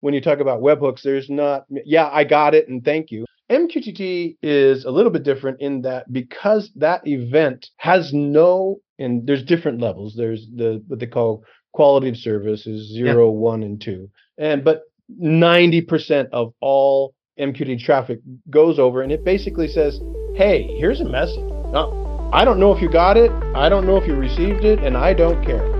when you talk about webhooks, there's not, yeah, I got it and thank you. MQTT is a little bit different in that because that event has no, and there's different levels. There's the what they call quality of service is zero, yeah. one, and two. And but 90% of all MQTT traffic goes over and it basically says, hey, here's a message. Now, I don't know if you got it, I don't know if you received it, and I don't care.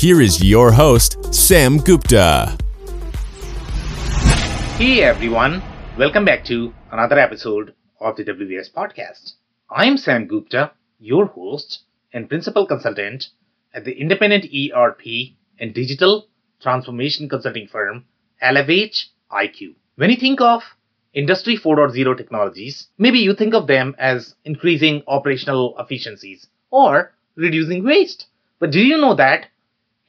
here is your host, Sam Gupta. Hey everyone, welcome back to another episode of the WBS Podcast. I'm Sam Gupta, your host and principal consultant at the independent ERP and digital transformation consulting firm Elevate IQ. When you think of Industry 4.0 technologies, maybe you think of them as increasing operational efficiencies or reducing waste. But do you know that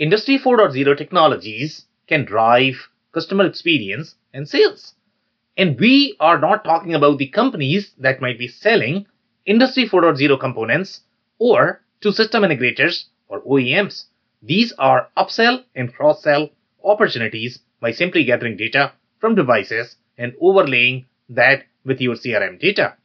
Industry 4.0 technologies can drive customer experience and sales? And we are not talking about the companies that might be selling Industry 4.0 components or to system integrators or OEMs. These are upsell and cross sell opportunities by simply gathering data from devices and overlaying that with your CRM data.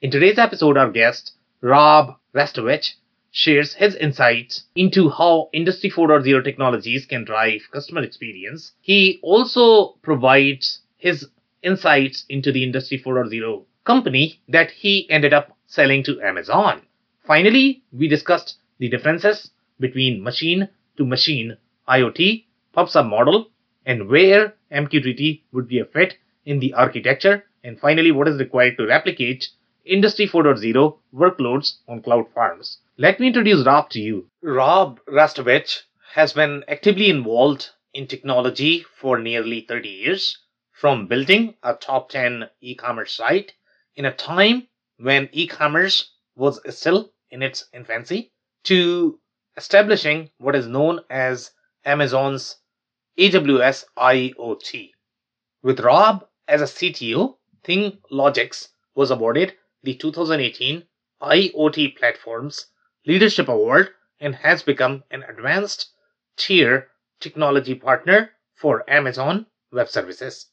In today's episode, our guest, Rob Rastovich, shares his insights into how Industry 4.0 technologies can drive customer experience. He also provides his insights into the Industry 4.0 company that he ended up selling to Amazon. Finally, we discussed the differences between machine to machine IoT PubSub model and where MQTT would be a fit in the architecture, and finally, what is required to replicate Industry 4.0 workloads on cloud farms. Let me introduce Rob to you. Rob Rastovich has been actively involved in technology for nearly 30 years, from building a top 10 e commerce site in a time when e commerce was still in its infancy to establishing what is known as Amazon's AWS IoT. With Rob as a CTO, ThingLogix was awarded the 2018 IoT Platforms Leadership Award and has become an advanced tier technology partner for Amazon Web Services.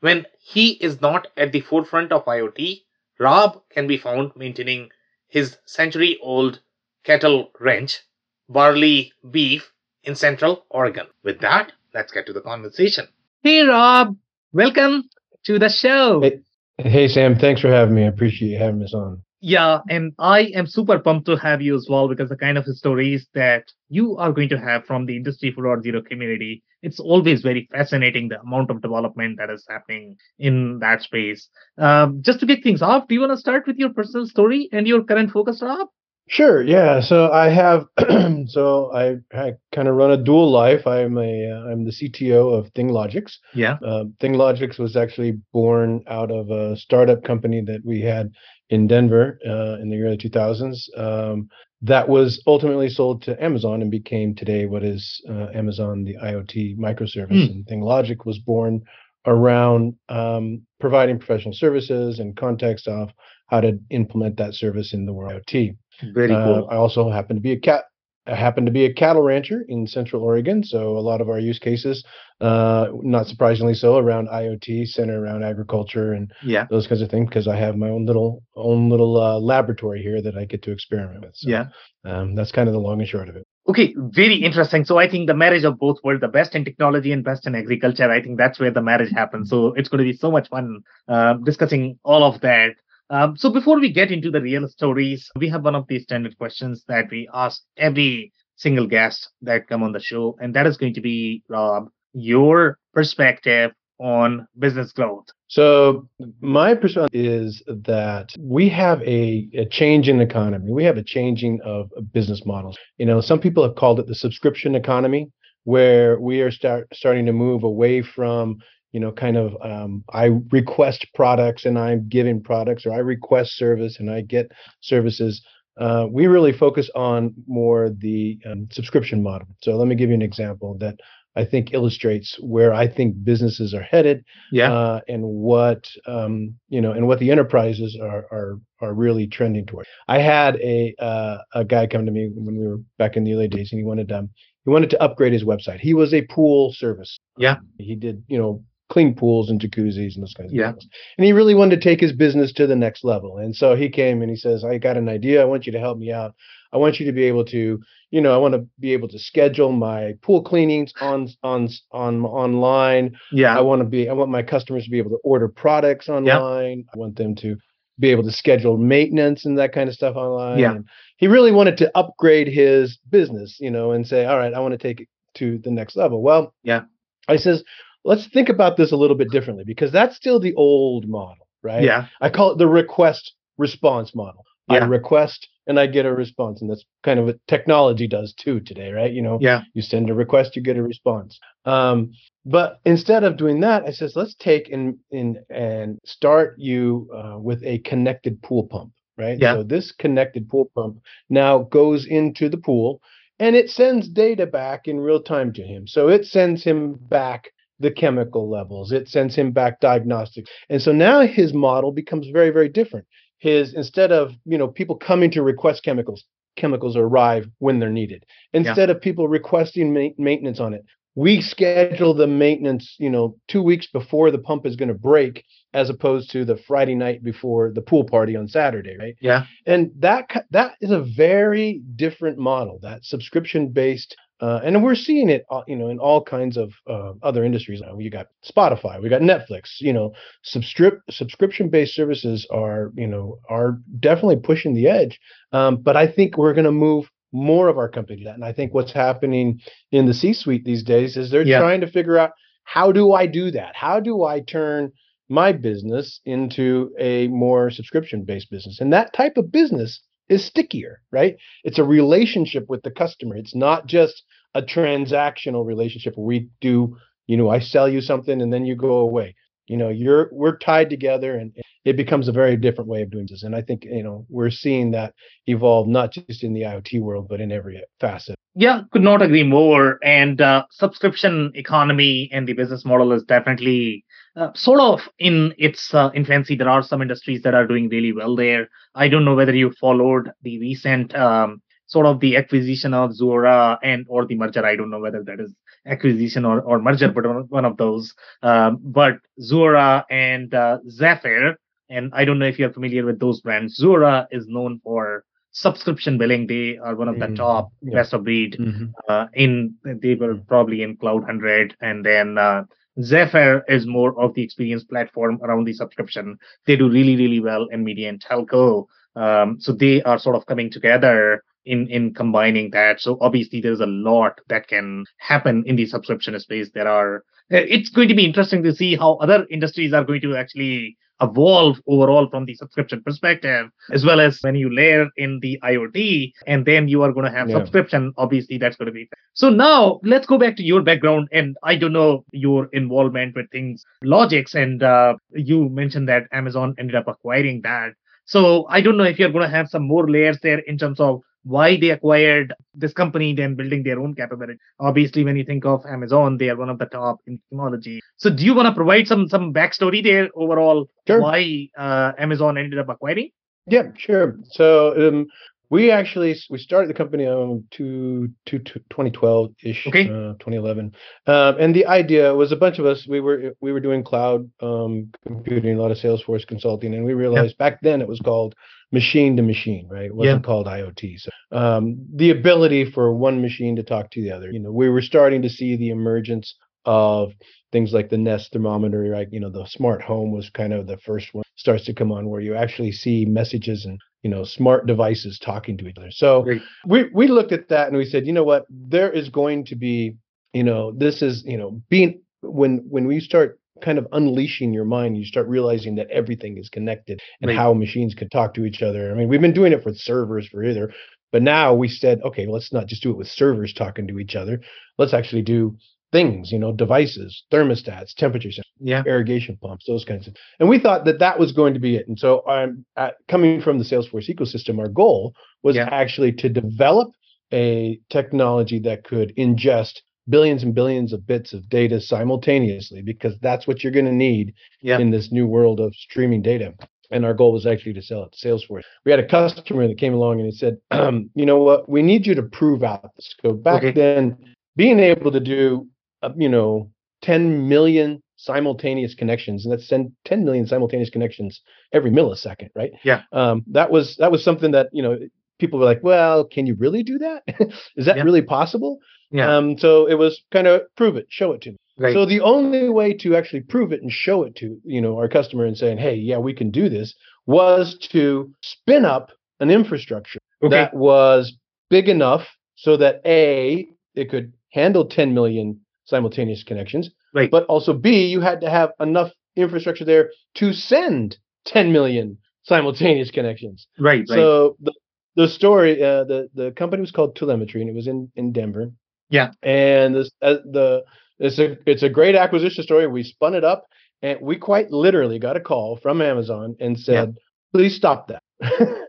When he is not at the forefront of IoT, Rob can be found maintaining his century old cattle ranch, Barley Beef, in Central Oregon. With that, let's get to the conversation. Hey, Rob, welcome to the show. Hey, hey, Sam, thanks for having me. I appreciate you having us on. Yeah, and I am super pumped to have you as well because the kind of stories that you are going to have from the Industry 4.0 community, it's always very fascinating the amount of development that is happening in that space. Um, just to kick things off, do you want to start with your personal story and your current focus, Rob? Sure. Yeah. So I have. so I, I kind of run a dual life. I'm a. uh, the CTO of ThingLogix. Yeah. Uh, ThingLogix was actually born out of a startup company that we had in Denver uh, in the early 2000s. Um, that was ultimately sold to Amazon and became today what is uh, Amazon the IoT microservice. Mm. And ThingLogix was born around um, providing professional services and context of how to implement that service in the world IoT. Very uh, cool. Uh, I also happen to be a cat. I happen to be a cattle rancher in Central Oregon, so a lot of our use cases, uh, not surprisingly so, around IoT, center around agriculture and yeah. those kinds of things, because I have my own little own little uh, laboratory here that I get to experiment with. So, yeah, um, that's kind of the long and short of it. Okay, very interesting. So I think the marriage of both worlds, the best in technology and best in agriculture, I think that's where the marriage happens. So it's going to be so much fun uh, discussing all of that. Um, so before we get into the real stories, we have one of these standard questions that we ask every single guest that come on the show, and that is going to be Rob, your perspective on business growth. So my perspective is that we have a, a change in economy. We have a changing of business models. You know, some people have called it the subscription economy where we are start starting to move away from you know kind of um, i request products and i'm giving products or i request service and i get services uh, we really focus on more the um, subscription model so let me give you an example that I think illustrates where I think businesses are headed, yeah, uh, and what um, you know, and what the enterprises are are are really trending toward. I had a uh, a guy come to me when we were back in the early days, and he wanted um, he wanted to upgrade his website. He was a pool service. Yeah, he did you know clean pools and jacuzzis and those kinds of yeah. things. And he really wanted to take his business to the next level. And so he came and he says, I got an idea. I want you to help me out. I want you to be able to you know, I want to be able to schedule my pool cleanings on on on online. Yeah. I want to be I want my customers to be able to order products online. Yeah. I want them to be able to schedule maintenance and that kind of stuff online. Yeah. And he really wanted to upgrade his business, you know, and say, "All right, I want to take it to the next level." Well, yeah. I says, "Let's think about this a little bit differently because that's still the old model, right? Yeah. I call it the request response model. Yeah. I request and I get a response. And that's kind of what technology does too today, right? You know, yeah. you send a request, you get a response. Um, but instead of doing that, I says, let's take and in and start you uh, with a connected pool pump, right? Yeah. So this connected pool pump now goes into the pool and it sends data back in real time to him. So it sends him back the chemical levels. It sends him back diagnostics. And so now his model becomes very, very different his instead of you know people coming to request chemicals chemicals arrive when they're needed instead yeah. of people requesting ma- maintenance on it we schedule the maintenance you know two weeks before the pump is going to break as opposed to the friday night before the pool party on saturday right yeah and that that is a very different model that subscription based uh, and we're seeing it, uh, you know, in all kinds of uh, other industries. Now you got Spotify, we got Netflix. You know, subscrip- subscription-based services are, you know, are definitely pushing the edge. Um, but I think we're going to move more of our company to that. And I think what's happening in the C-suite these days is they're yeah. trying to figure out how do I do that? How do I turn my business into a more subscription-based business? And that type of business is stickier, right? It's a relationship with the customer. It's not just a transactional relationship where we do, you know, I sell you something and then you go away. You know, you're we're tied together and it becomes a very different way of doing this. And I think, you know, we're seeing that evolve not just in the IoT world, but in every facet. Yeah, could not agree more. And uh, subscription economy and the business model is definitely uh, sort of in its uh, infancy. There are some industries that are doing really well there. I don't know whether you followed the recent um, sort of the acquisition of Zuora and or the merger. I don't know whether that is acquisition or, or merger, but one of those. Um, but Zuora and uh, Zephr, and I don't know if you're familiar with those brands. Zuora is known for subscription billing. They are one of the mm-hmm. top yeah. best of breed. Mm-hmm. Uh, in they were probably in Cloud Hundred, and then uh, Zephr is more of the experience platform around the subscription. They do really, really well in media and telco. Um, so they are sort of coming together in in combining that. So obviously there's a lot that can happen in the subscription space. There are it's going to be interesting to see how other industries are going to actually evolve overall from the subscription perspective, as well as when you layer in the IoT and then you are going to have yeah. subscription. Obviously, that's going to be. So now let's go back to your background. And I don't know your involvement with things, logics, and uh, you mentioned that Amazon ended up acquiring that. So I don't know if you're going to have some more layers there in terms of why they acquired this company, then building their own capability. Obviously, when you think of Amazon, they are one of the top in technology. So, do you want to provide some some backstory there overall? Sure. Why uh, Amazon ended up acquiring? Yeah, sure. So, um, we actually we started the company um to, to, to 2012 ish okay uh, 2011 um, and the idea was a bunch of us we were we were doing cloud um, computing a lot of salesforce consulting and we realized yeah. back then it was called machine to machine right it wasn't yeah. called iot so um, the ability for one machine to talk to the other you know we were starting to see the emergence of things like the Nest thermometer, right? You know, the smart home was kind of the first one starts to come on where you actually see messages and you know smart devices talking to each other. So Great. we we looked at that and we said, you know what, there is going to be, you know, this is you know being when when we start kind of unleashing your mind, you start realizing that everything is connected and right. how machines could talk to each other. I mean, we've been doing it for servers for either But now we said, okay, let's not just do it with servers talking to each other. Let's actually do things, you know, devices, thermostats, temperatures, Yeah. irrigation pumps, those kinds of. And we thought that that was going to be it. And so, I'm at, coming from the Salesforce ecosystem, our goal was Yeah. actually to develop a technology that could ingest billions and billions of bits of data simultaneously, because that's what you're going to need Yeah. in this new world of streaming data. And our goal was actually to sell it to Salesforce. We had a customer that came along and he said, um, "You know what? We need you to prove out this code." Back Okay. then, being able to do, uh, you know, 10 million simultaneous connections, and that's 10, 10 million simultaneous connections every millisecond, right? Yeah. Um, that was that was something that you know people were like, "Well, can you really do that? Is that Yeah. really possible?" Yeah. Um, so it was kind of prove it, show it to me. right. So the only way to actually prove it and show it to you know our customer and saying, "Hey, yeah, we can do this," was to spin up an infrastructure okay. that was big enough so that a it could handle 10 million simultaneous connections, Right. but also b you had to have enough infrastructure there to send 10 million simultaneous connections. right. Right. So the the story, uh, the the company was called 2lemetry, and it was in in Denver. Yeah. And this uh, the it's a it's a great acquisition story. We spun it up, and we quite literally got a call from Amazon and said, "Please stop that.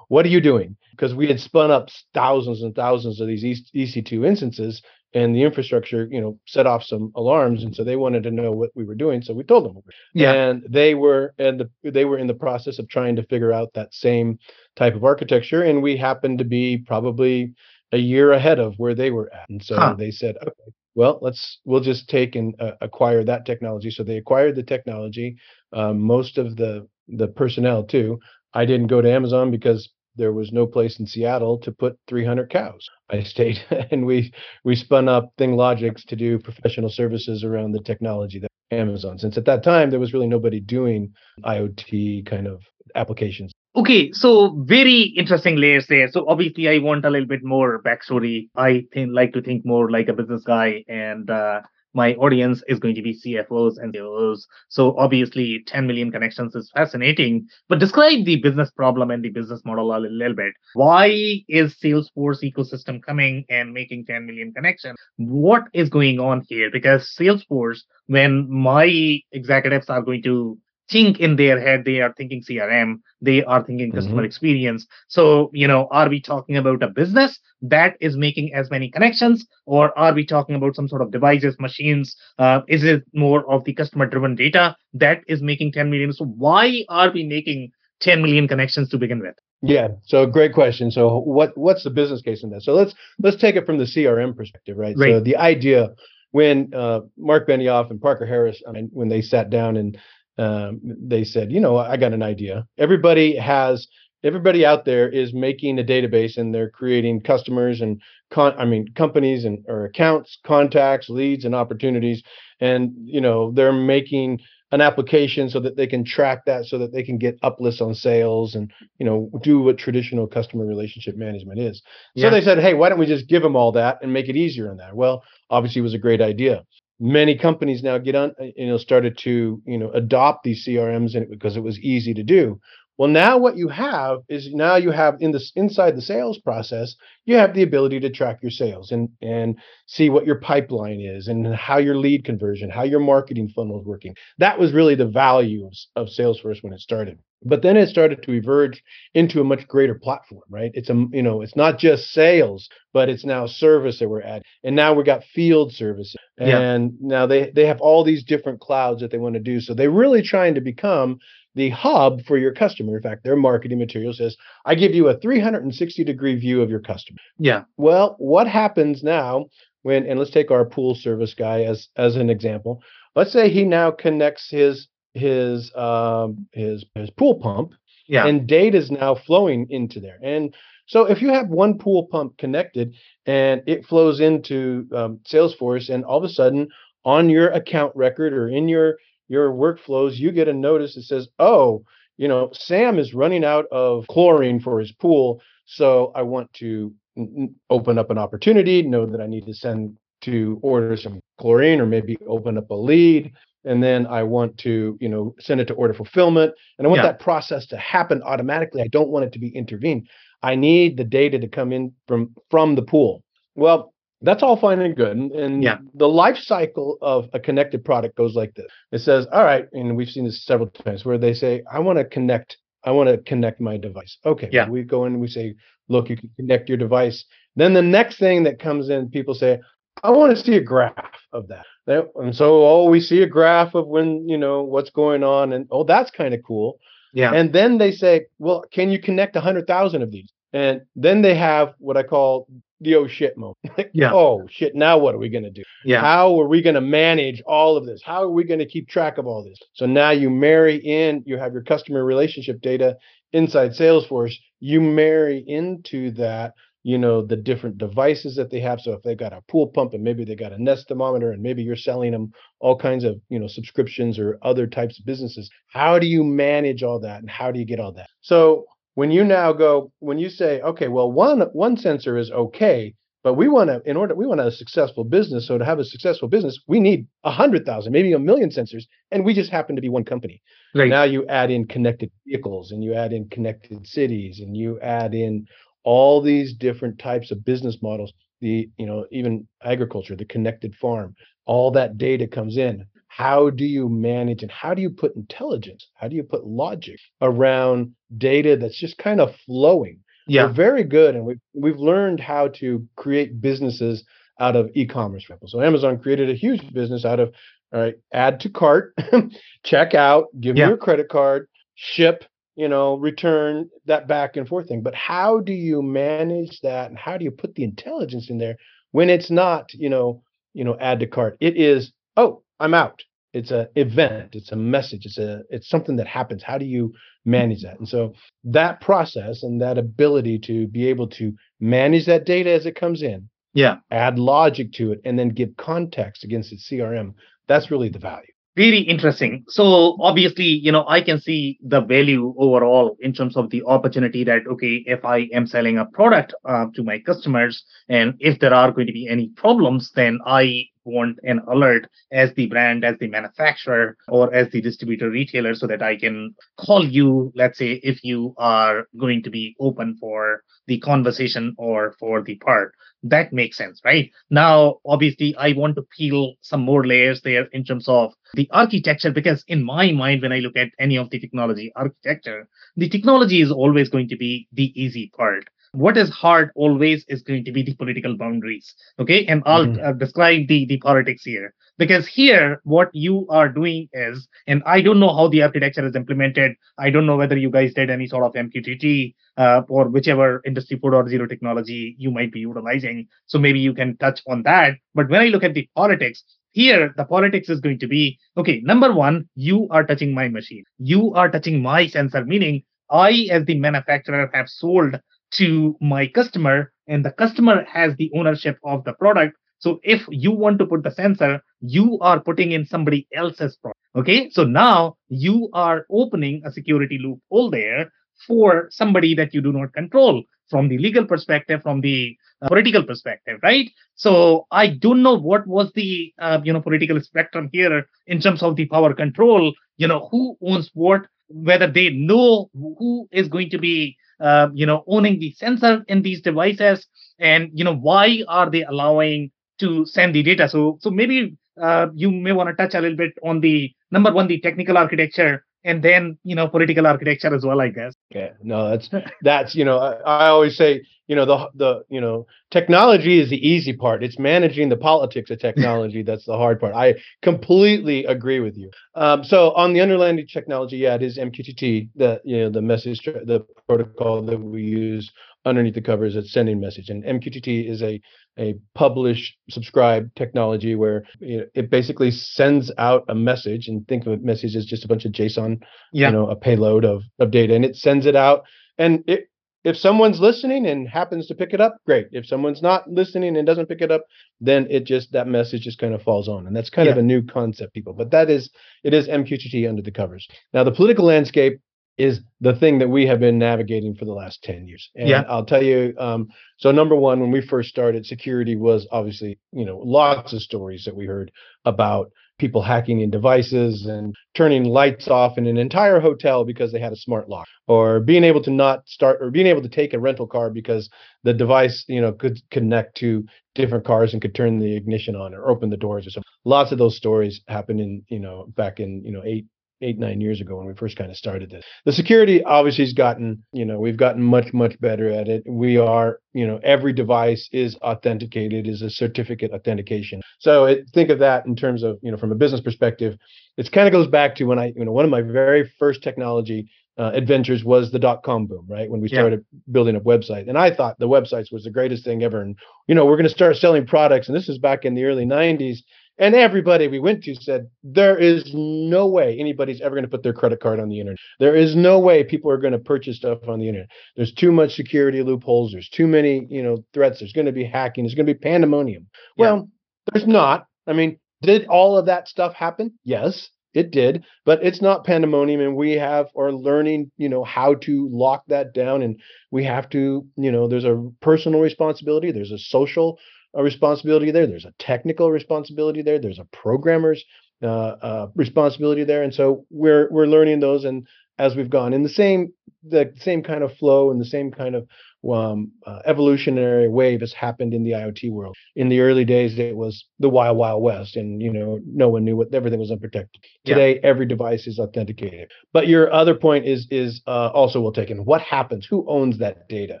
what are you doing?" Because we had spun up thousands and thousands of these EC2 instances, and the infrastructure, you know, set off some alarms, and so they wanted to know what we were doing. So we told them. yeah. And they were and the, they were in the process of trying to figure out that same type of architecture, and we happened to be probably a year ahead of where they were at. And so Huh. they said, okay, well, let's we'll just take and uh, acquire that technology. So they acquired the technology, um, most of the the personnel too. I didn't go to Amazon because there was no place in Seattle to put 300 cows. I stayed and we we spun up ThingLogix to do professional services around the technology that Amazon. Since at that time there was really nobody doing IoT kind of applications. Okay, so very interesting layers there. So obviously, I want a little bit more backstory. I think like to think more like a business guy, and uh, my audience is going to be CFOs and CEOs. So obviously, 10 million connections is fascinating. But describe the business problem and the business model a little bit. Why is Salesforce ecosystem coming and making 10 million connections? What is going on here? Because Salesforce, when my executives are going to think in their head they are thinking crm they are thinking customer Mhm. experience so you know are we talking about a business that is making as many connections or are we talking about some sort of devices machines uh, is it more of the customer driven data that is making 10 million so why are we making 10 million connections to begin with Yeah, so great question. So what what's the business case in that? So let's let's take it from the CRM perspective, right? right. So the idea when uh, Mark Benioff and Parker Harris, I mean, when they sat down and um, they said, you know, I got an idea. Everybody has everybody out there is making a database and they're creating customers and con I mean companies and or accounts, contacts, leads and opportunities. And you know, they're making an application so that they can track that so that they can get uplifts on sales and you know do what traditional customer relationship management is. Yeah. so they said hey why don't we just give them all that and make it easier on that? Well obviously it was a great idea many companies now get on you know started to you know adopt these crms because it was easy to do. Well now what you have is now you have in this inside the sales process you have the ability to track your sales and and see what your pipeline is and how your lead conversion how your marketing funnel is working. That was really the value of, of salesforce when it started but then it started to emerge into a much greater platform right it's a you know it's not just sales but it's now service that we're at and now we got field services Yeah. and now they they have all these different clouds that they want to do so they're really trying to become the hub for your customer in fact their marketing material says i give you a 360 degree view of your customer yeah well, what happens now when and let's take our pool service guy as as an example. Let's say he now connects his his um his his pool pump yeah and data is now flowing into there. And so if you have one pool pump connected and it flows into um, Salesforce and all of a sudden on your account record or in your your workflows you get a notice that says, "Oh, you know, Sam is running out of chlorine for his pool, so I want to n- open up an opportunity, know that I need to send to order some chlorine or maybe open up a lead and then I want to, you know, send it to order fulfillment and I want Yeah. that process to happen automatically. I don't want it to be intervened. I need the data to come in from from the pool. Well, that's all fine and good. And, and Yeah. the life cycle of a connected product goes like this. It says, all right, and we've seen this several times where they say, I want to connect, I want to connect my device. Okay. Yeah. We go in and we say, look, you can connect your device. Then the next thing that comes in, people say, I want to see a graph of that. And so, oh, we see a graph of when, you know, what's going on. And oh, that's kind of cool. Yeah. And then they say, well, can you connect 100,000 of these? And then they have what I call the oh shit moment. Like, Yeah. Oh shit, now what are we going to do? yeah. How are we going to manage all of this? How are we going to keep track of all this? So now you marry in, you have your customer relationship data inside Salesforce. You marry into that, you know, the different devices that they have. So if they got a pool pump and maybe they got a Nest thermometer and maybe you're selling them all kinds of, you know, subscriptions or other types of businesses, how do you manage all that and how do you get all that? So when you now go, when you say, okay, well, one one sensor is okay, but we want to, in order, we want a successful business. So to have a successful business, we need a hundred thousand, maybe a million sensors, and we just happen to be one company. Right. Now you add in connected vehicles, and you add in connected cities, and you add in all these different types of business models. The you know even agriculture, the connected farm, all that data comes in. How do you manage and how do you put intelligence? How do you put logic around data that's just kind of flowing? yeah. We're very good, and we've we've learned how to create businesses out of e-commerce. for example. So Amazon created a huge business out of all right, add to cart, check out, give Yeah. me your credit card, ship, you know, return that back and forth thing. But how do you manage that, and how do you put the intelligence in there when it's not, you know, you know, add to cart? It is, oh, I'm out. It's an event. It's a message. It's a it's something that happens. How do you manage that? And so that process and that ability to be able to manage that data as it comes in, Yeah. add logic to it, and then give context against its CRM. That's really the value. Very interesting. So obviously, you know, I can see the value overall in terms of the opportunity that okay, if I am selling a product uh, to my customers, and if there are going to be any problems, then I want an alert as the brand, as the manufacturer, or as the distributor retailer, so that I can call you. Let's say if you are going to be open for the conversation or for the part. That makes sense, right? Now, obviously, I want to peel some more layers there in terms of the architecture, because in my mind, when I look at any of the technology architecture, the technology is always going to be the easy part. What is hard always is going to be the political boundaries. Okay. And I'll Mhm. uh, describe the, the politics here. Because here, what you are doing is, and I don't know how the architecture is implemented. I don't know whether you guys did any sort of MQTT uh, or whichever industry 4.0 technology you might be utilizing. So maybe you can touch on that. But when I look at the politics, here the politics is going to be okay, number one, you are touching my machine. You are touching my sensor, meaning I, as the manufacturer, have sold to my customer, and the customer has the ownership of the product. So if you want to put the sensor, you are putting in somebody else's product. Okay. So now you are opening a security loophole there for somebody that you do not control from the legal perspective, from the uh, political perspective, right? So I don't know what was the uh, you know political spectrum here in terms of the power control. You know who owns what, whether they know who is going to be uh, you know owning the sensor in these devices, and you know why are they allowing to send the data. So so maybe uh, you may want to touch a little bit on the number one, the technical architecture, and then you know political architecture as well. I guess. Yeah, no, that's that's you know I, I always say you know the the you know technology is the easy part. It's managing the politics of technology that's the hard part. I completely agree with you. Um, so on the underlying technology, yeah, it is MQTT, the you know the message the protocol that we use underneath the covers it's sending message and mqtt is a a publish subscribe technology where it basically sends out a message and think of a message as just a bunch of json Yeah. you know a payload of of data and it sends it out. And it if someone's listening and happens to pick it up great. If someone's not listening and doesn't pick it up then it just that message just kind of falls on. And that's kind of a new concept people. But that is it is mqtt under the covers. Now the political landscape is the thing that we have been navigating for the last 10 years and Yeah. i'll tell you um, so number one when we first started security was obviously you know lots of stories that we heard about people hacking in devices and turning lights off in an entire hotel because they had a smart lock or being able to not start or being able to take a rental car because the device you know could connect to different cars and could turn the ignition on or open the doors or something lots of those stories happened in you know back in you know eight eight nine years ago when we first kind of started this the security obviously has gotten you know we've gotten much much better at it we are you know every device is authenticated is a certificate authentication so it, think of that in terms of you know from a business perspective it kind of goes back to when i you know one of my very first technology uh, adventures was the dot com boom, right? When we started yeah. building a website, and I thought the websites was the greatest thing ever. And you know, we're going to start selling products, and this is back in the early '90s. And everybody we went to said, there is no way anybody's ever going to put their credit card on the internet. There is no way people are going to purchase stuff on the internet. There's too much security loopholes. There's too many, you know, threats. There's going to be hacking. There's going to be pandemonium. Yeah. Well, there's not. I mean, did all of that stuff happen? Yes, it did, but it's not pandemonium. And we have are learning, you know, how to lock that down. And we have to, you know, there's a personal responsibility. There's a social a responsibility there. There's a technical responsibility there. There's a programmer's uh, uh, responsibility there, and so we're we're learning those. And as we've gone in the same the same kind of flow and the same kind of um, uh, evolutionary wave has happened in the IoT world. In the early days, it was the wild, wild west, and you know, no one knew what everything was unprotected. Today, yeah. every device is authenticated. But your other point is is uh, also well taken. What happens? Who owns that data?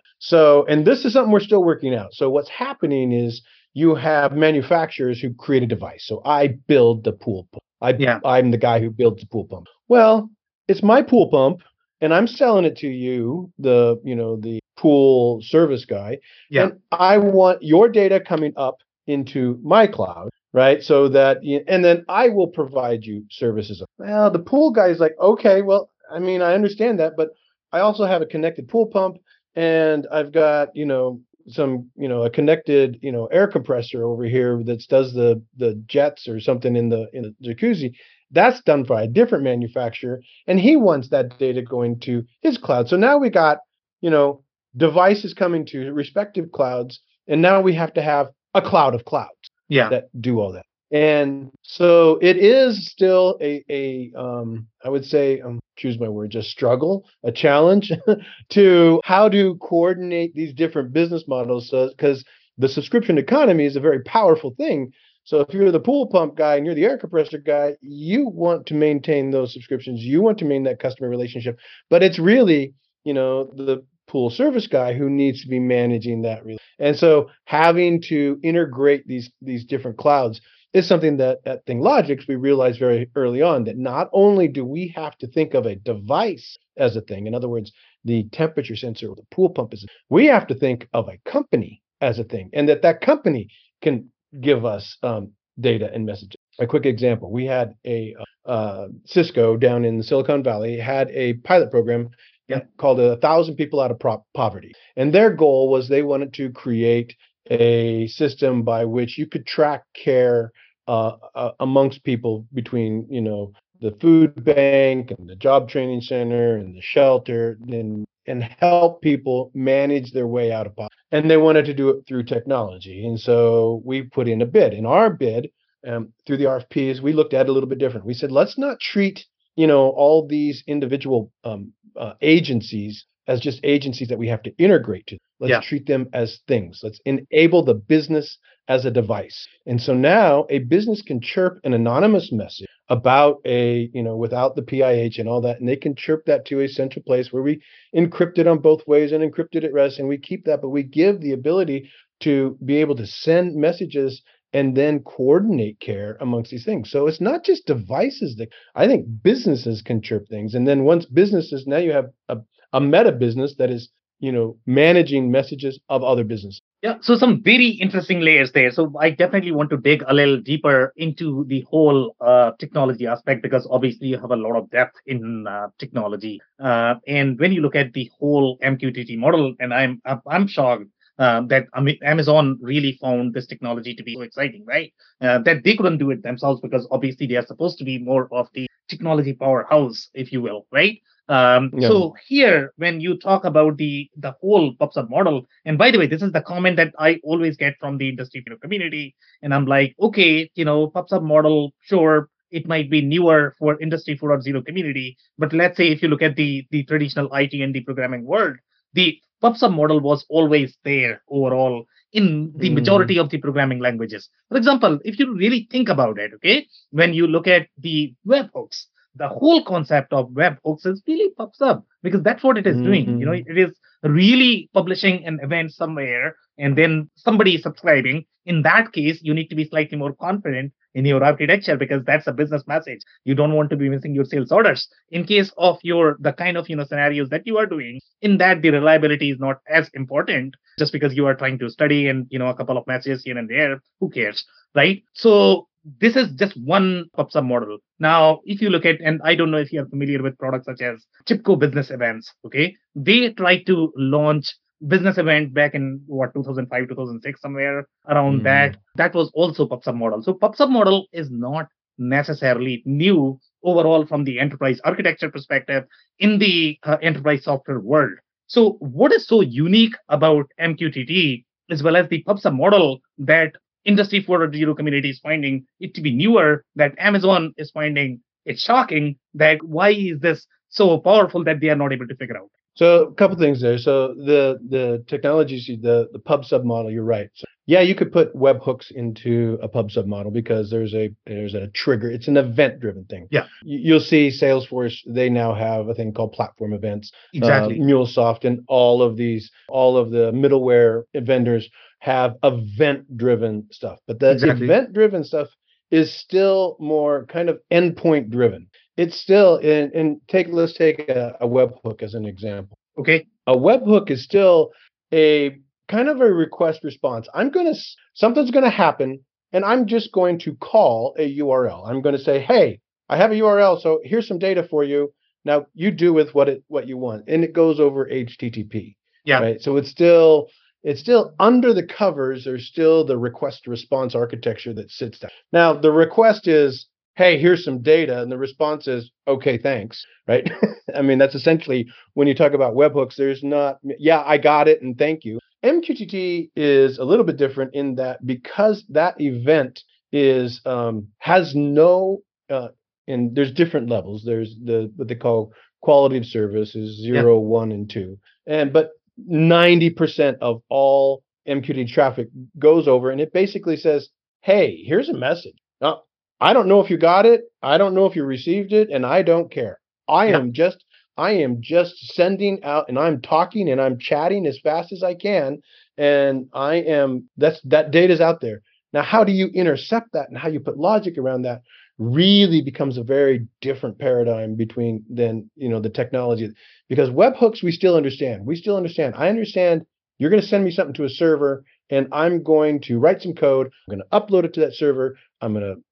So, and this is something we're still working out. So, what's happening is you have manufacturers who create a device. So, I build the pool pump. I, yeah. I'm the guy who builds the pool pump. Well, it's my pool pump and I'm selling it to you, the you know the pool service guy. Yeah. And I want your data coming up into my cloud, right? So that and then I will provide you services. Well, the pool guy is like, okay, well, I mean, I understand that, but I also have a connected pool pump, and I've got you know some you know a connected you know air compressor over here that does the the jets or something in the in the jacuzzi that's done by a different manufacturer, and he wants that data going to his cloud. So now we got, you know, devices coming to respective clouds, and now we have to have a cloud of clouds yeah. that do all that. And so it is still a, a um, I would say, um, choose my word, just struggle, a challenge to how to coordinate these different business models. Because the subscription economy is a very powerful thing, so if you're the pool pump guy and you're the air compressor guy, you want to maintain those subscriptions. You want to maintain that customer relationship. But it's really, you know, the pool service guy who needs to be managing that. And so having to integrate these these different clouds is something that at ThingLogix we realized very early on that not only do we have to think of a device as a thing, in other words, the temperature sensor or the pool pump is, we have to think of a company as a thing, and that that company can give us um, data and messages. A quick example: we had a uh, Cisco down in Silicon Valley had a pilot program yeah. called a thousand people out of pro- poverty, and their goal was they wanted to create a system by which you could track care uh, uh, amongst people between you know the food bank and the job training center and the shelter and and help people manage their way out of poverty. And they wanted to do it through technology. And so we put in a bid. In our bid, um, through the RFPs, we looked at it a little bit different. We said, let's not treat you know all these individual um, uh, agencies as just agencies that we have to integrate to. Let's yeah. treat them as things. Let's enable the business as a device. And so now a business can chirp an anonymous message about a, you know, without the PIH and all that, and they can chirp that to a central place where we encrypt it on both ways and encrypt it at rest, and we keep that, but we give the ability to be able to send messages and then coordinate care amongst these things. So it's not just devices that I think businesses can chirp things. And then once businesses, now you have a, a meta business that is you know managing messages of other businesses yeah so some very interesting layers there so i definitely want to dig a little deeper into the whole uh, technology aspect because obviously you have a lot of depth in uh, technology uh, and when you look at the whole mqtt model and i'm i'm shocked uh, that Amazon really found this technology to be so exciting, right? Uh, that they couldn't do it themselves because obviously they are supposed to be more of the technology powerhouse, if you will, right? Um, yeah. So here, when you talk about the the whole PubSub model, and by the way, this is the comment that I always get from the industry community, and I'm like, okay, you know, PubSub model, sure, it might be newer for industry 4.0 community but let's say if you look at the the traditional it and the programming world the PubSub model was always there overall in the mm. majority of the programming languages. For example, if you really think about it, okay, when you look at the webhooks, the whole concept of webhooks is really PubSub because that's what it is mm-hmm. doing. You know, mm-hmm. it is really publishing an event somewhere and then somebody is subscribing. In that case, you need to be slightly more confident in your architecture because that's a business message you don't want to be missing your sales orders in case of your the kind of you know scenarios that you are doing in that the reliability is not as important just because you are trying to study and you know a couple of messages here and there who cares right so this is just one PubSub model. Now, if you look at, and I don't know if you're familiar with products such as TIBCO BusinessEvents, okay, they tried to launch business event back in what 2005 2006 somewhere around mm. that that was also pubsub model so pubsub model is not necessarily new overall from the enterprise architecture perspective in the uh, enterprise software world so what is so unique about mqtt as well as the pubsub model that industry 4.0 community is finding it to be newer that amazon is finding it shocking that why is this so powerful that they are not able to figure out so a couple things there. So the the technologies, the the pub sub model, you're right. So yeah, you could put webhooks into a pub sub model because there's a there's a trigger. It's an event driven thing. Yeah. You'll see Salesforce. They now have a thing called platform events. Exactly. Uh, MuleSoft and all of these, all of the middleware vendors have event driven stuff. But the exactly. event driven stuff is still more kind of endpoint driven it's still in and take let's take a, a webhook as an example. Okay. A webhook is still a kind of a request response. I'm gonna something's gonna happen, and I'm just going to call a URL. I'm going to say, hey, I have a URL, so here's some data for you. Now you do with what it what you want, and it goes over HTTP. Yeah. Right. So it's still it's still under the covers. There's still the request response architecture that sits there. Now the request is hey, here's some data. And the response is, okay, thanks. Right. I mean, that's essentially when you talk about webhooks, there's not, yeah, I got it and thank you. MQTT is a little bit different in that because that event is um, has no uh, and there's different levels. There's the what they call quality of service is zero, yeah. one, and two. And but 90% of all MQTT traffic goes over and it basically says, hey, here's a message. Now, I don't know if you got it. I don't know if you received it, and I don't care. I yeah. am just I am just sending out and I'm talking and I'm chatting as fast as I can. And I am that's that data's out there. Now, how do you intercept that and how you put logic around that really becomes a very different paradigm between than you know the technology because webhooks we still understand. We still understand. I understand you're going to send me something to a server and I'm going to write some code. I'm going to upload it to that server. I'm going to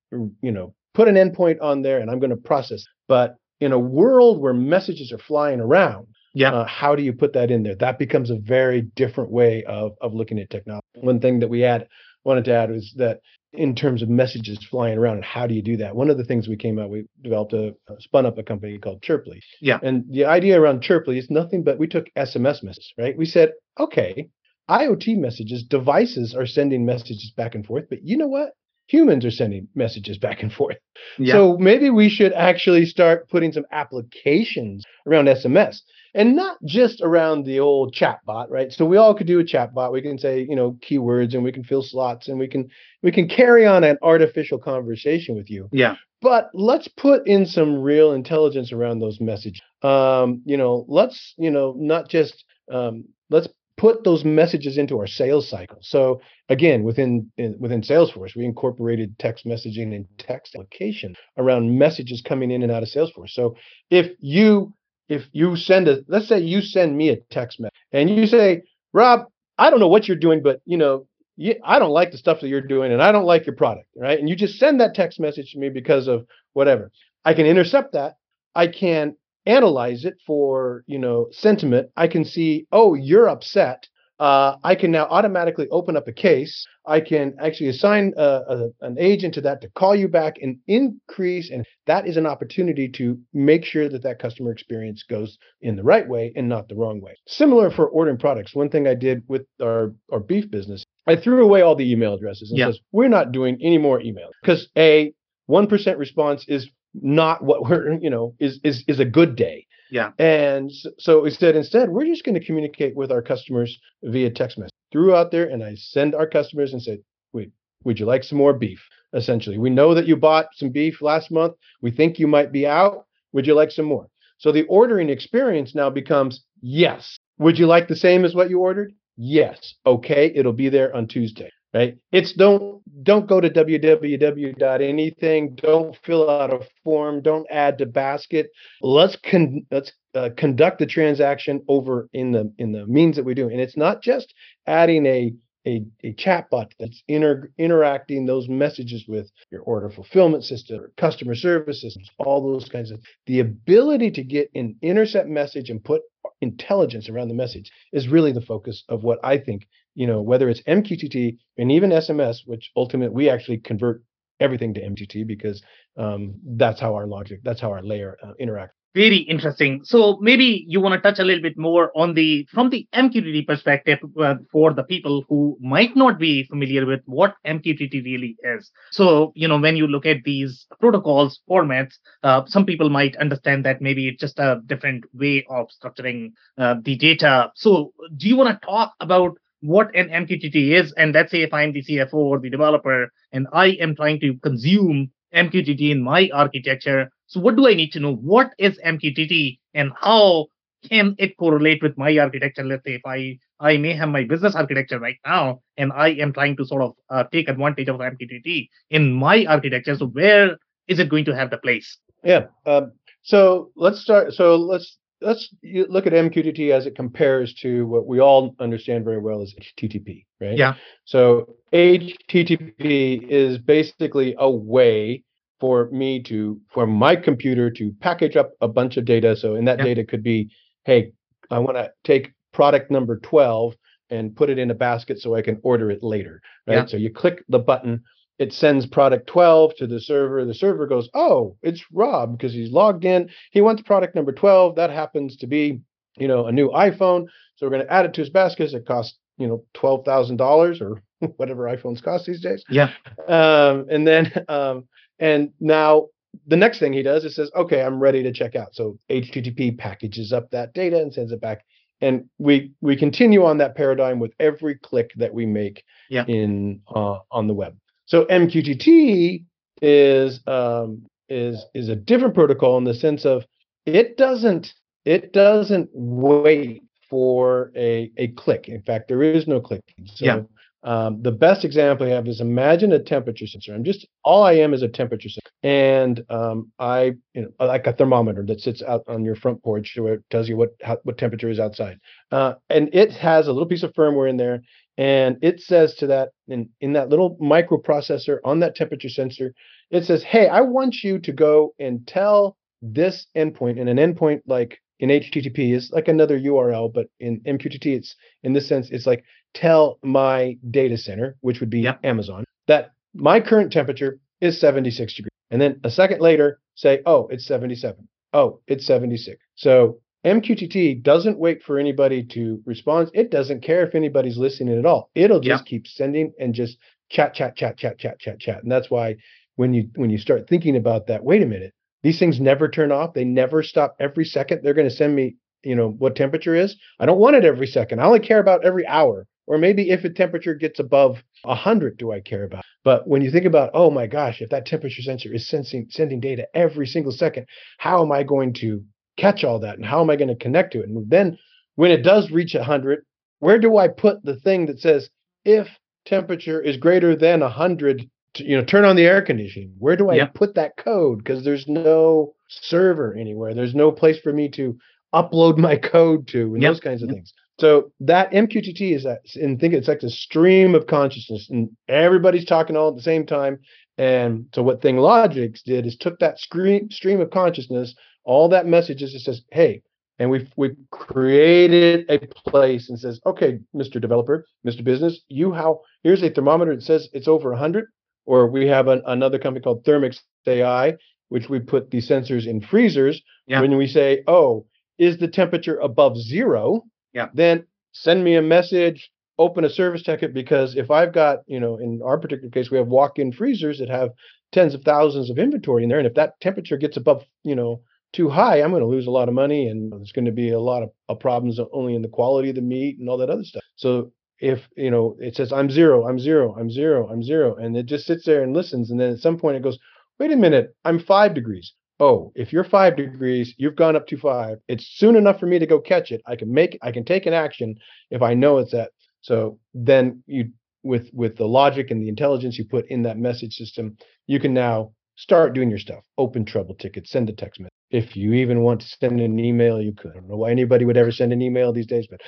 you know, put an endpoint on there and I'm going to process. But in a world where messages are flying around, yeah, uh, how do you put that in there? That becomes a very different way of of looking at technology. One thing that we had wanted to add was that in terms of messages flying around and how do you do that? One of the things we came out, we developed a spun up a company called Chirply. Yeah. And the idea around Chirply is nothing but we took SMS messages, right? We said, okay, IoT messages, devices are sending messages back and forth, but you know what? humans are sending messages back and forth. Yeah. So maybe we should actually start putting some applications around SMS and not just around the old chat bot, right? So we all could do a chat bot. We can say, you know, keywords and we can fill slots and we can we can carry on an artificial conversation with you. Yeah. But let's put in some real intelligence around those messages. Um, you know, let's, you know, not just um, let's put those messages into our sales cycle. So again, within in, within Salesforce, we incorporated text messaging and text application around messages coming in and out of Salesforce. So if you if you send a let's say you send me a text message and you say, Rob, I don't know what you're doing, but you know, you, I don't like the stuff that you're doing and I don't like your product, right? And you just send that text message to me because of whatever. I can intercept that. I can analyze it for you know sentiment i can see oh you're upset uh, I can now automatically open up a case. I can actually assign a, a, an agent to that to call you back and increase. And that is an opportunity to make sure that that customer experience goes in the right way and not the wrong way. Similar for ordering products. One thing I did with our, our beef business, I threw away all the email addresses and Yeah. says, we're not doing any more email because a 1% response is not what we're, you know, is, is, is a good day. Yeah. And so instead, instead, we're just going to communicate with our customers via text message. Threw out there, and I send our customers and say, "Wait, would you like some more beef?" Essentially, we know that you bought some beef last month. We think you might be out. Would you like some more? So the ordering experience now becomes yes. Would you like the same as what you ordered? Yes. Okay, it'll be there on Tuesday. Right? It's don't don't go to www.anything. Don't fill out a form. Don't add to basket let's con- let's uh, conduct the transaction over in the in the means that we do and it's not just adding a a, a chatbot that's inter- interacting those messages with your order fulfillment system customer service systems all those kinds of the ability to get an intercept message and put intelligence around the message is really the focus of what i think you know whether it's mqtt and even sms which ultimately we actually convert everything to mqtt because um, that's how our logic that's how our layer uh, interacts Very interesting. So maybe you want to touch a little bit more on the from the MQTT perspective uh, for the people who might not be familiar with what MQTT really is. So you know when you look at these protocols formats, uh, some people might understand that maybe it's just a different way of structuring uh, the data. So do you want to talk about what an MQTT is? And let's say if I'm the CFO or the developer and I am trying to consume MQTT in my architecture. So what do I need to know? What is MQTT and how can it correlate with my architecture? Let's say if I I may have my business architecture right now and I am trying to sort of uh, take advantage of MQTT in my architecture. So where is it going to have the place? Yeah. Um, so let's start. So let's let's look at MQTT as it compares to what we all understand very well as HTTP, right? Yeah. So HTTP is basically a way for me to for my computer to package up a bunch of data. So in that Yeah. data could be, hey, I want to take product number 12 and put it in a basket so I can order it later. Right. Yeah. So you click the button, it sends product 12 to the server. The server goes, Oh, it's Rob because he's logged in. He wants product number 12. That happens to be, you know, a new iPhone. So we're going to add it to his basket. It costs, you know, twelve thousand dollars or whatever iPhones cost these days. Yeah. Um, and then um, and now the next thing he does is says, okay, I'm ready to check out. So HTTP packages up that data and sends it back. And we we continue on that paradigm with every click that we make Yeah. in uh, on the web. So MQTT is um, is is a different protocol in the sense of it doesn't it doesn't wait for a a click. In fact, there is no clicking. So Yeah. um, the best example I have is imagine a temperature sensor. I'm just all I am is a temperature sensor, and um, I you know like a thermometer that sits out on your front porch where it tells you what how, what temperature is outside, uh, and it has a little piece of firmware in there, and it says to that in in that little microprocessor on that temperature sensor, it says, hey, I want you to go and tell this endpoint, and an endpoint like in HTTP is like another URL, but in MQTT, it's in this sense, it's like tell my data center, which would be Yep. Amazon, that my current temperature is 76 degrees. And then a second later, say, oh, it's 77. Oh, it's 76. So MQTT doesn't wait for anybody to respond. It doesn't care if anybody's listening at all. It'll just keep sending and just chat, chat, chat, chat, chat, chat, chat. And that's why when you when you start thinking about that, wait a minute, these things never turn off. They never stop. Every second they're going to send me, you know, what temperature is. I don't want it every second. I only care about every hour. Or maybe if a temperature gets above 100, do I care about? But when you think about, oh my gosh, if that temperature sensor is sensing sending data every single second, how am I going to catch all that? And how am I going to connect to it? And then when it does reach 100, where do I put the thing that says if temperature is greater than 100, you know, turn on the air conditioning? Where do I Yeah. put that code? Because there's no server anywhere. There's no place for me to upload my code to and Yep. those kinds of Yep. things. So that MQTT is that, and think it's like the stream of consciousness, and everybody's talking all at the same time. And so what ThingLogix did is took that screen, stream of consciousness, all that messages, it says, hey, and we've we've created a place and says, okay, Mr. Developer, Mr. Business, you how here's a thermometer that says it's over 100, or we have an, another company called Thermix AI, which we put the sensors in freezers. Yeah. When we say, oh, is the temperature above zero? Yeah. Then send me a message, open a service ticket because if I've got, you know, in our particular case, we have walk-in freezers that have tens of thousands of inventory in there, and if that temperature gets above, you know, too high, I'm going to lose a lot of money, and there's going to be a lot of, uh, of problems only in the quality of the meat and all that other stuff. So if you know it says I'm zero, I'm zero, I'm zero, I'm zero, and it just sits there and listens, and then at some point it goes, wait a minute, I'm five degrees. Oh, if you're five degrees, you've gone up to five. It's soon enough for me to go catch it. I can make, I can take an action if I know it's at. So then you, with with the logic and the intelligence you put in that message system, you can now start doing your stuff. Open trouble tickets, send a text message. If you even want to send an email, you could. I don't know why anybody would ever send an email these days, but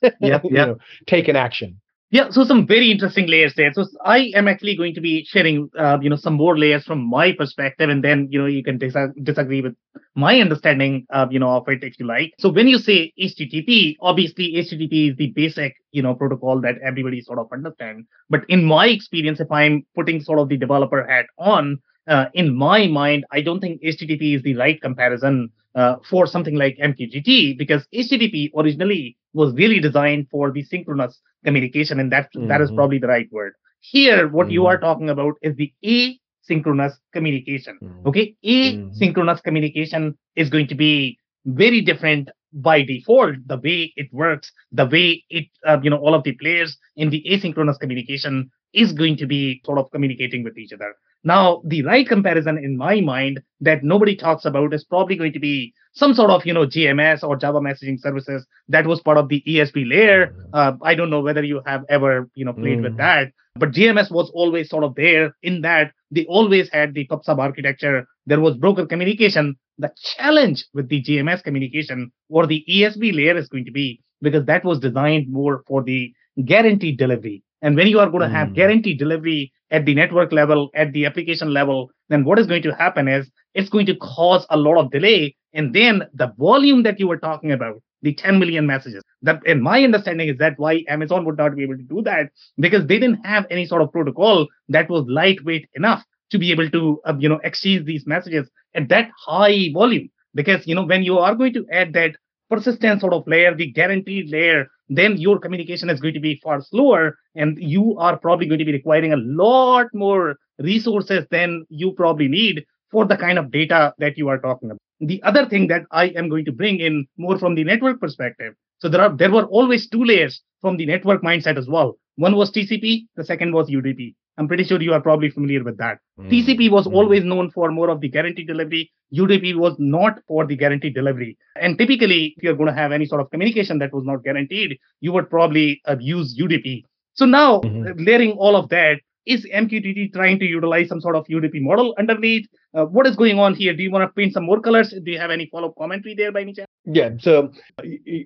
Yep, you know, take an action. Yeah, so some very interesting layers there. So I am actually going to be sharing, uh, you know, some more layers from my perspective, and then you know you can dis- disagree with my understanding, uh, you know, of it if you like. So when you say HTTP, obviously HTTP is the basic, you know, protocol that everybody sort of understand. But in my experience, if I'm putting sort of the developer hat on, uh, in my mind, I don't think HTTP is the right comparison uh, for something like MQTT because HTTP originally was really designed for the synchronous communication, and that that is Mhm. probably the right word. Here, what you Mhm. are talking about is the asynchronous communication. Mhm. Okay, asynchronous communication is going to be very different by default. The way it works, the way it, uh, you know, all of the players in the asynchronous communication is going to be sort of communicating with each other. Now, the right comparison in my mind that nobody talks about is probably going to be some sort of, you know, JMS or Java messaging services that was part of the ESB layer. Uh, I don't know whether you have ever, you know, played with Mhm. that, but JMS was always sort of there in that they always had the PubSub architecture. There was broker communication. The challenge with the JMS communication or the ESB layer is going to be because that was designed more for the guaranteed delivery. And when you are going to have Mm. guaranteed delivery at the network level, at the application level, then what is going to happen is it's going to cause a lot of delay. And then the volume that you were talking about, the 10 million messages, that in my understanding is that why Amazon would not be able to do that because they didn't have any sort of protocol that was lightweight enough to be able to, uh, you know, exchange these messages at that high volume. Because, you know, when you are going to add that persistent sort of layer, the guaranteed layer, then your communication is going to be far slower and you are probably going to be requiring a lot more resources than you probably need for the kind of data that you are talking about. The other thing that I am going to bring in more from the network perspective. So there are there were always two layers from the network mindset as well. One was TCP, the second was UDP. I'm pretty sure you are probably familiar with that. TCP was Mhm. always known for more of the guaranteed delivery. UDP was not for the guaranteed delivery. And typically, if you're going to have any sort of communication that was not guaranteed, you would probably uh, use UDP. So now, Mhm. uh, layering all of that, is MQTT trying to utilize some sort of UDP model underneath? Uh, what is going on here? Do you want to paint some more colors? Do you have any follow up commentary there by any chance? Yeah. So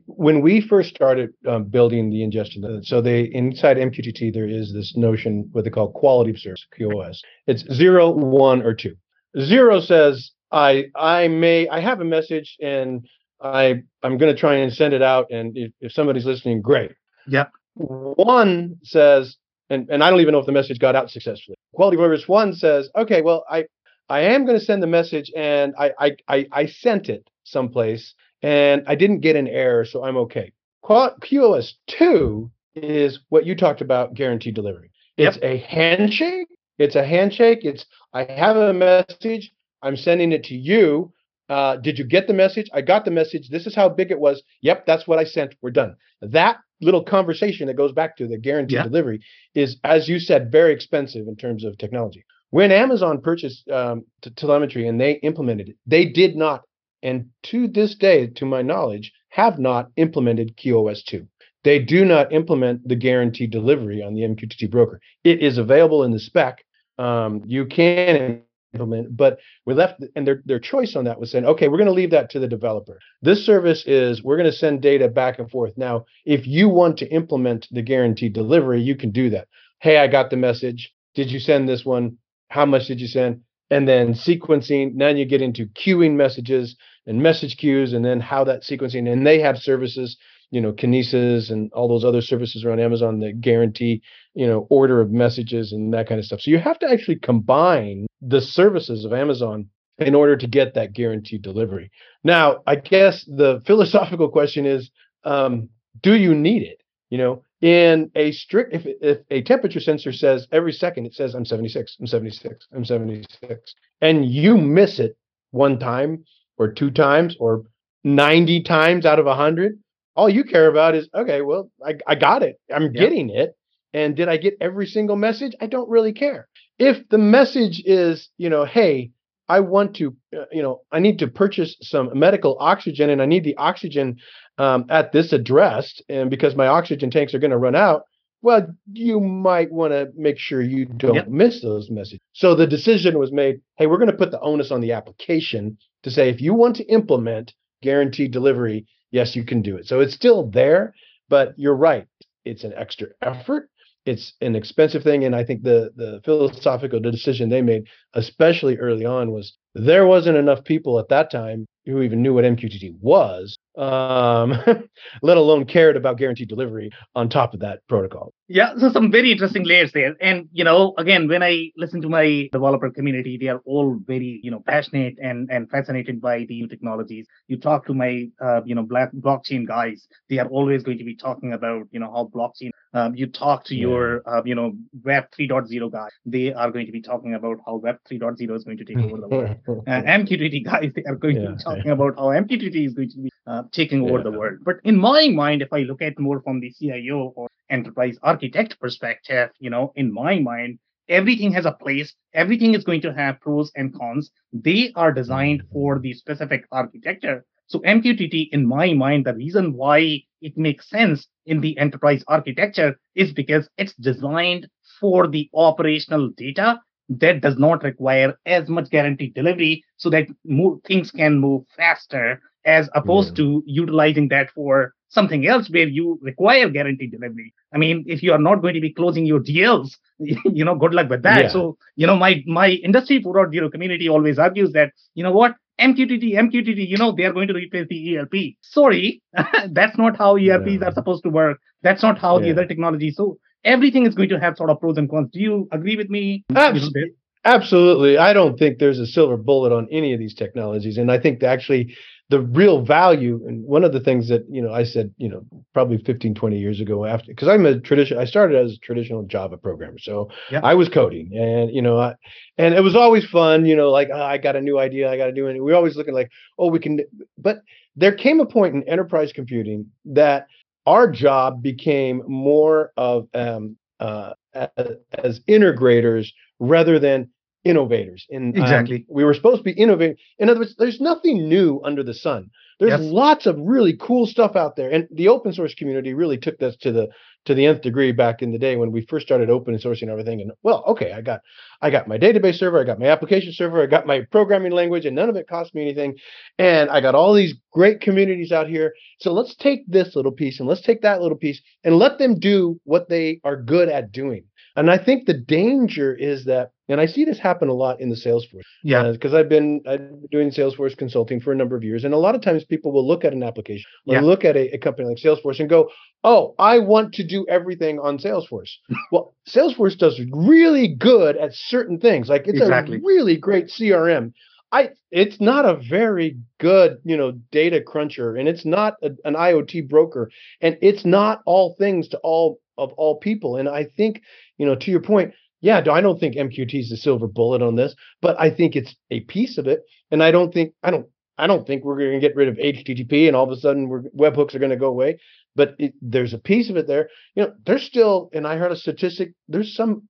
when we first started um, building the ingestion, uh, so they inside MQTT there is this notion what they call quality of service (QoS). It's zero, one, or two. Zero says I I may I have a message and I I'm going to try and send it out, and if, if somebody's listening, great. Yeah. One says, and and I don't even know if the message got out successfully. Quality of service one says, okay, well I I am going to send the message, and I I I, I sent it someplace and I didn't get an error, so I'm okay. QoS 2 is what you talked about guaranteed delivery. It's a handshake. It's a handshake. It's I have a message. I'm sending it to you. Uh, did you get the message? I got the message. This is how big it was. Yep, that's what I sent. We're done. That little conversation that goes back to the guaranteed Yeah. delivery is, as you said, very expensive in terms of technology. When Amazon purchased um, t- 2lemetry and they implemented it, they did not and to this day, to my knowledge, have not implemented QoS 2. They do not implement the guaranteed delivery on the MQTT broker. It is available in the spec. Um, you can implement, but we left, and their their choice on that was saying, okay, we're going to leave that to the developer. This service is we're going to send data back and forth. Now, if you want to implement the guaranteed delivery, you can do that. Hey, I got the message. Did you send this one? How much did you send? And then sequencing. Then you get into queuing messages and message queues, and then how that sequencing. And they have services, you know, Kinesis and all those other services around Amazon that guarantee, you know, order of messages and that kind of stuff. So you have to actually combine the services of Amazon in order to get that guaranteed delivery. Now, I guess the philosophical question is, um, do you need it? You know, in a strict, if, if a temperature sensor says every second, it says, I'm 76, I'm 76, I'm 76, and you miss it one time or two times or 90 times out of 100, all you care about is, okay, well, I, I got it. I'm getting it. And did I get every single message? I don't really care. If the message is, you know, hey, I want to, uh, you know, I need to purchase some medical oxygen and I need the oxygen um, at this address. And because my oxygen tanks are going to run out, well, you might want to make sure you don't yep. miss those messages. So the decision was made hey, we're going to put the onus on the application to say if you want to implement guaranteed delivery, yes, you can do it. So it's still there, but you're right. It's an extra effort it's an expensive thing and i think the the philosophical decision they made especially early on was there wasn't enough people at that time who even knew what mqtt was um, let alone cared about guaranteed delivery on top of that protocol. Yeah, so some very interesting layers there. And you know, again, when I listen to my developer community, they are all very you know passionate and and fascinated by the new technologies. You talk to my uh, you know black blockchain guys, they are always going to be talking about you know how blockchain. Um, you talk to yeah. your uh, you know Web 3.0 guys, they are going to be talking about how Web 3.0 is going to take over the world. and MQTT guys, they are going yeah. to be talking about how MQTT is going to be uh, taking over yeah. the world. But in my mind, if I look at more from the CIO or enterprise architect perspective, you know, in my mind, everything has a place. Everything is going to have pros and cons. They are designed for the specific architecture. So MQTT, in my mind, the reason why it makes sense in the enterprise architecture is because it's designed for the operational data that does not require as much guaranteed delivery so that move, things can move faster as opposed yeah. to utilizing that for something else where you require guaranteed delivery. I mean, if you are not going to be closing your deals, you know, good luck with that. Yeah. So, you know, my my industry 4.0 community always argues that, you know what, MQTT, MQTT, you know, they are going to replace the ERP. Sorry, that's not how ERPs yeah. are supposed to work. That's not how the other technology. So everything is going to have sort of pros and cons. Do you agree with me? Absolutely. Absolutely. I don't think there's a silver bullet on any of these technologies. And I think actually the real value and one of the things that you know i said you know probably 15 20 years ago after because i'm a tradition i started as a traditional java programmer so yep. i was coding and you know I, and it was always fun you know like oh, i got a new idea i got to do it we're always looking like oh we can but there came a point in enterprise computing that our job became more of um, uh, as integrators rather than innovators. And um, exactly, um, we were supposed to be innovating. In other words, there's nothing new under the sun. There's yes. lots of really cool stuff out there, and the open source community really took this to the to the nth degree back in the day when we first started open sourcing everything. And well, okay, I got I got my database server, I got my application server, I got my programming language, and none of it cost me anything. And I got all these great communities out here. So let's take this little piece and let's take that little piece and let them do what they are good at doing. And I think the danger is that and I see this happen a lot in the Salesforce. Yeah. Because uh, I've been I've been doing Salesforce consulting for a number of years. And a lot of times people will look at an application or yeah. look at a, a, company like Salesforce and go, oh, I want to do everything on Salesforce. well, Salesforce does really good at certain things. Like it's exactly. a really great CRM. I it's not a very good, you know, data cruncher and it's not a, an IoT broker and it's not all things to all of all people. And I think, you know, to your point, yeah, I don't think MQT is the silver bullet on this, but I think it's a piece of it. And I don't think I don't I don't think we're going to get rid of HTTP and all of a sudden we're, webhooks are going to go away. But it, there's a piece of it there. You know, there's still, and I heard a statistic. There's some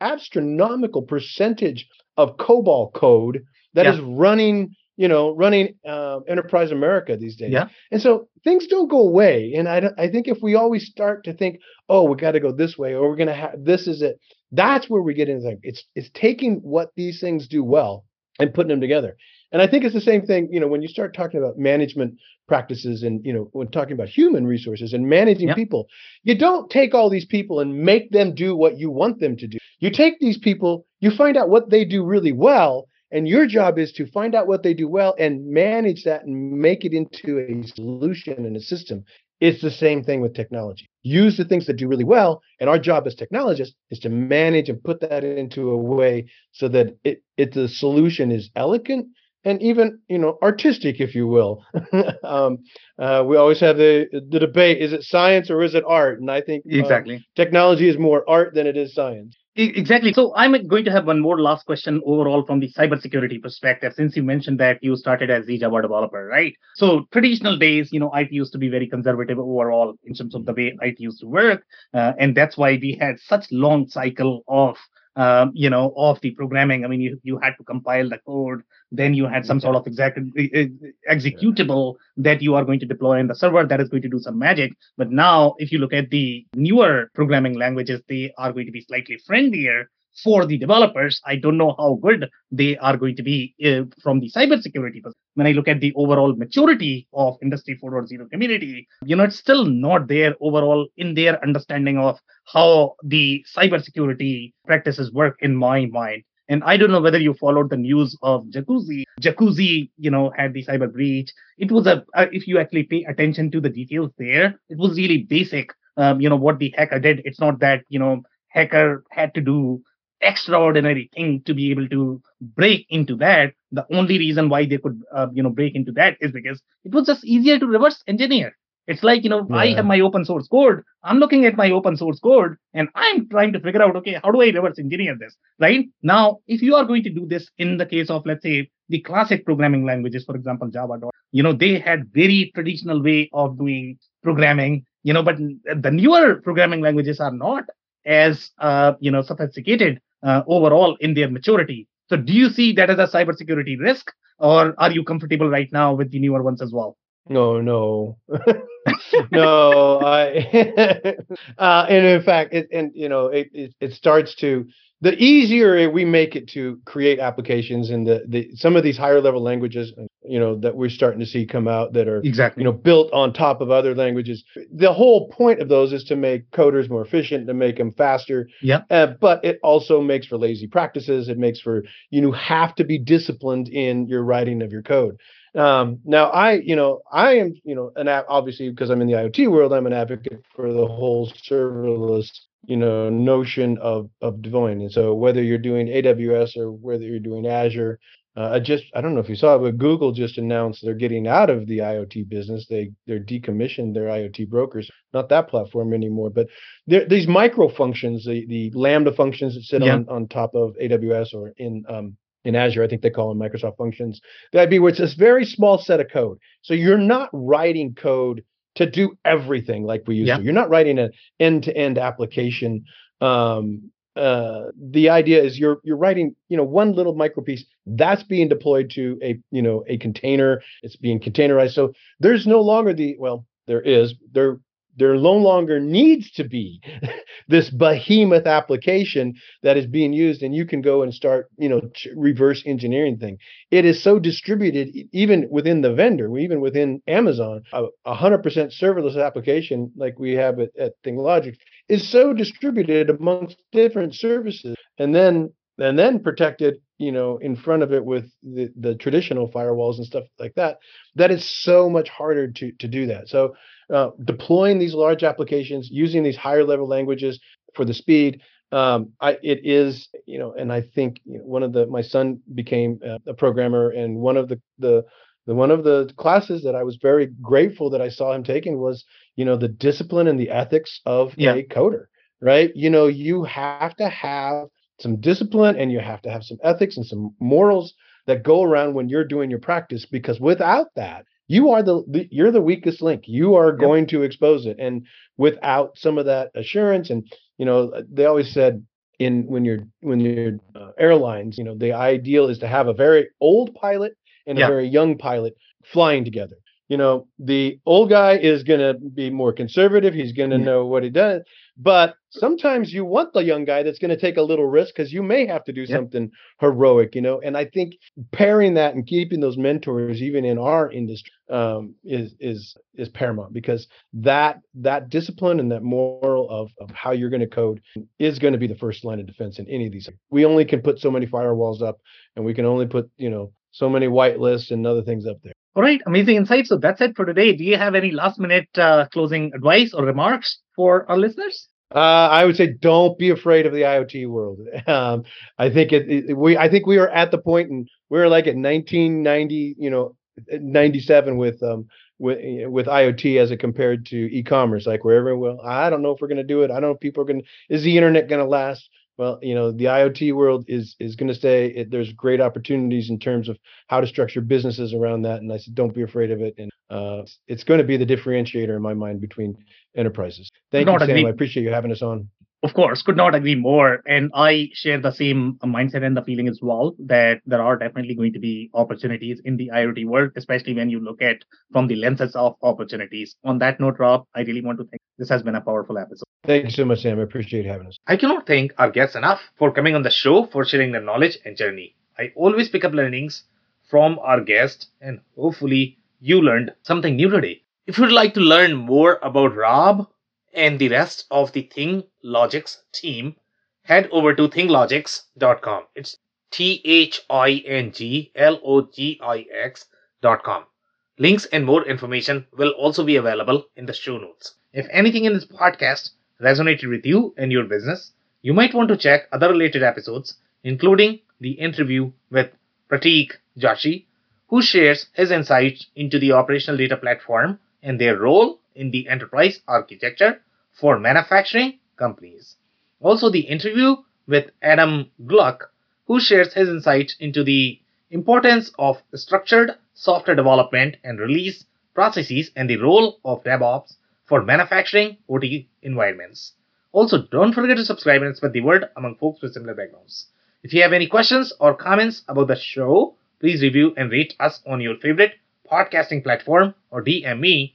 astronomical percentage of COBOL code that yeah. is running you know, running uh, Enterprise America these days. Yeah. And so things don't go away. And I, I think if we always start to think, oh, we got to go this way, or we're going to have this is it, that's where we get into it's it's taking what these things do well and putting them together. And I think it's the same thing, you know, when you start talking about management practices and, you know, when talking about human resources and managing yep. people, you don't take all these people and make them do what you want them to do. You take these people you find out what they do really well and your job is to find out what they do well and manage that and make it into a solution and a system. It's the same thing with technology. Use the things that do really well and our job as technologists is to manage and put that into a way so that it, it the solution is elegant and even you know artistic if you will. Um, uh, we always have the the debate is it science or is it art? And i think uh, exactly. technology is more art than it is science Exactly. So I'm going to have one more last question overall from the cybersecurity perspective. Since you mentioned that you started as a Java developer, right? So traditional days, you know, IT used to be very conservative overall in terms of the way IT used to work, uh, and that's why we had such long cycle of um, you know, of the programming. I mean, you, you had to compile the code, then you had some sort of exact, executable that you are going to deploy in the server that is going to do some magic. But now, if you look at the newer programming languages, they are going to be slightly friendlier for the developers. I don't know how good they are going to be uh, from the cybersecurity perspective. When I look at the overall maturity of Industry 4.0 community, you know, it's still not there overall in their understanding of how the cybersecurity practices work in my mind. And I don't know whether you followed the news of Jacuzzi. Jacuzzi, you know, had the cyber breach. It was a, uh, if you actually pay attention to the details there, it was really basic. Um, you know, what the hacker did. It's not that, you know, hacker had to do extraordinary thing to be able to break into that. The only reason why they could, uh, you know, break into that is because it was just easier to reverse engineer. It's like, you know, yeah. I have my open source code. I'm looking at my open source code and I'm trying to figure out, okay, how do I reverse engineer this? Right now, if you are going to do this in the case of, let's say, the classic programming languages, for example, Java, you know, they had very traditional way of doing programming, you know, but the newer programming languages are not as, uh, you know, sophisticated uh, overall in their maturity. So, do you see that as a cybersecurity risk, or are you comfortable right now with the newer ones as well? No, no, no. I, uh, and in fact, it, and you know, it, it, it starts to the easier we make it to create applications in the, the some of these higher level languages you know that we're starting to see come out that are exactly. you know built on top of other languages. The whole point of those is to make coders more efficient to make them faster. Yeah. Uh, but it also makes for lazy practices. It makes for you have to be disciplined in your writing of your code. Um, now I, you know, I am, you know, and obviously because I'm in the IoT world, I'm an advocate for the whole serverless you know notion of of deploying and so whether you're doing aws or whether you're doing azure uh, i just i don't know if you saw it but google just announced they're getting out of the iot business they they're decommissioned their iot brokers not that platform anymore but these micro functions the the lambda functions that sit yeah. on on top of aws or in um in Azure, I think they call them Microsoft functions. That'd be where it's this very small set of code. So you're not writing code to do everything like we used yeah. to. You're not writing an end-to-end application. Um, uh, the idea is you're you're writing you know one little micro piece that's being deployed to a you know a container. It's being containerized. So there's no longer the well there is there there no longer needs to be this behemoth application that is being used and you can go and start you know reverse engineering thing. It is so distributed even within the vendor even within amazon a, 100% serverless application like we have at, at ThingLogix is so distributed amongst different services and then and then protected you know in front of it with the, the traditional firewalls and stuff like that that is so much harder to to do that so uh, deploying these large applications using these higher level languages for the speed um, I, it is you know and i think you know, one of the my son became a, a programmer and one of the the the one of the classes that I was very grateful that I saw him taking was, you know, the discipline and the ethics of yeah. a coder, right? You know, you have to have some discipline and you have to have some ethics and some morals that go around when you're doing your practice because without that you are the, the you're the weakest link you are going to expose it and without some of that assurance and you know they always said in when you're when you're uh, airlines you know the ideal is to have a very old pilot and a very young pilot flying together you know, the old guy is going to be more conservative. He's going to Yeah. know what he does. But sometimes you want the young guy that's going to take a little risk because you may have to do Yeah. something heroic, you know. And I think pairing that and keeping those mentors, even in our industry, um, is is is paramount because that that discipline and that moral of of how you're going to code is going to be the first line of defense in any of these. We only can put so many firewalls up, and we can only put you know so many white lists and other things up there. All right, amazing insight. So that's it for today. Do you have any last minute uh, closing advice or remarks for our listeners? Uh, I would say don't be afraid of the IoT world. Um, I think it, it- we I think we are at the point and we are like at 1990, you know, 97 with um with with IoT as it compared to e-commerce, like where everyone, well, I don't know if we're going to do it. I don't know if people are going to, is the internet going to last? Well, you know, the IoT world is is going to say It, there's great opportunities in terms of how to structure businesses around that. And I said, don't be afraid of it. And uh, it's going to be the differentiator in my mind between enterprises. Thank you, Sam. I appreciate you having us on. Of course, could not agree more. And I share the same mindset and the feeling as well that there are definitely going to be opportunities in the IoT world, especially when you look at from the lenses of opportunities. On that note, Rob, I really want to thank this has been a powerful episode. Thank you so much, Sam. I appreciate having us. I cannot thank our guests enough for coming on the show for sharing their knowledge and journey. I always pick up learnings from our guests, and hopefully, you learned something new today. If you'd like to learn more about Rob and the rest of the ThingLogix team, head over to thinglogix.com. It's T H I N G L O G I X.com. Links and more information will also be available in the show notes. If anything in this podcast resonated with you and your business, you might want to check other related episodes, including the interview with Pratik Joshi, who shares his insights into the operational data platform and their role in the enterprise architecture for manufacturing companies. Also, the interview with Adam Gluck, who shares his insights into the importance of structured software development and release processes and the role of DevOps for manufacturing OT environments. Also, don't forget to subscribe and spread the word among folks with similar backgrounds. If you have any questions or comments about the show, please review and rate us on your favorite podcasting platform or DM me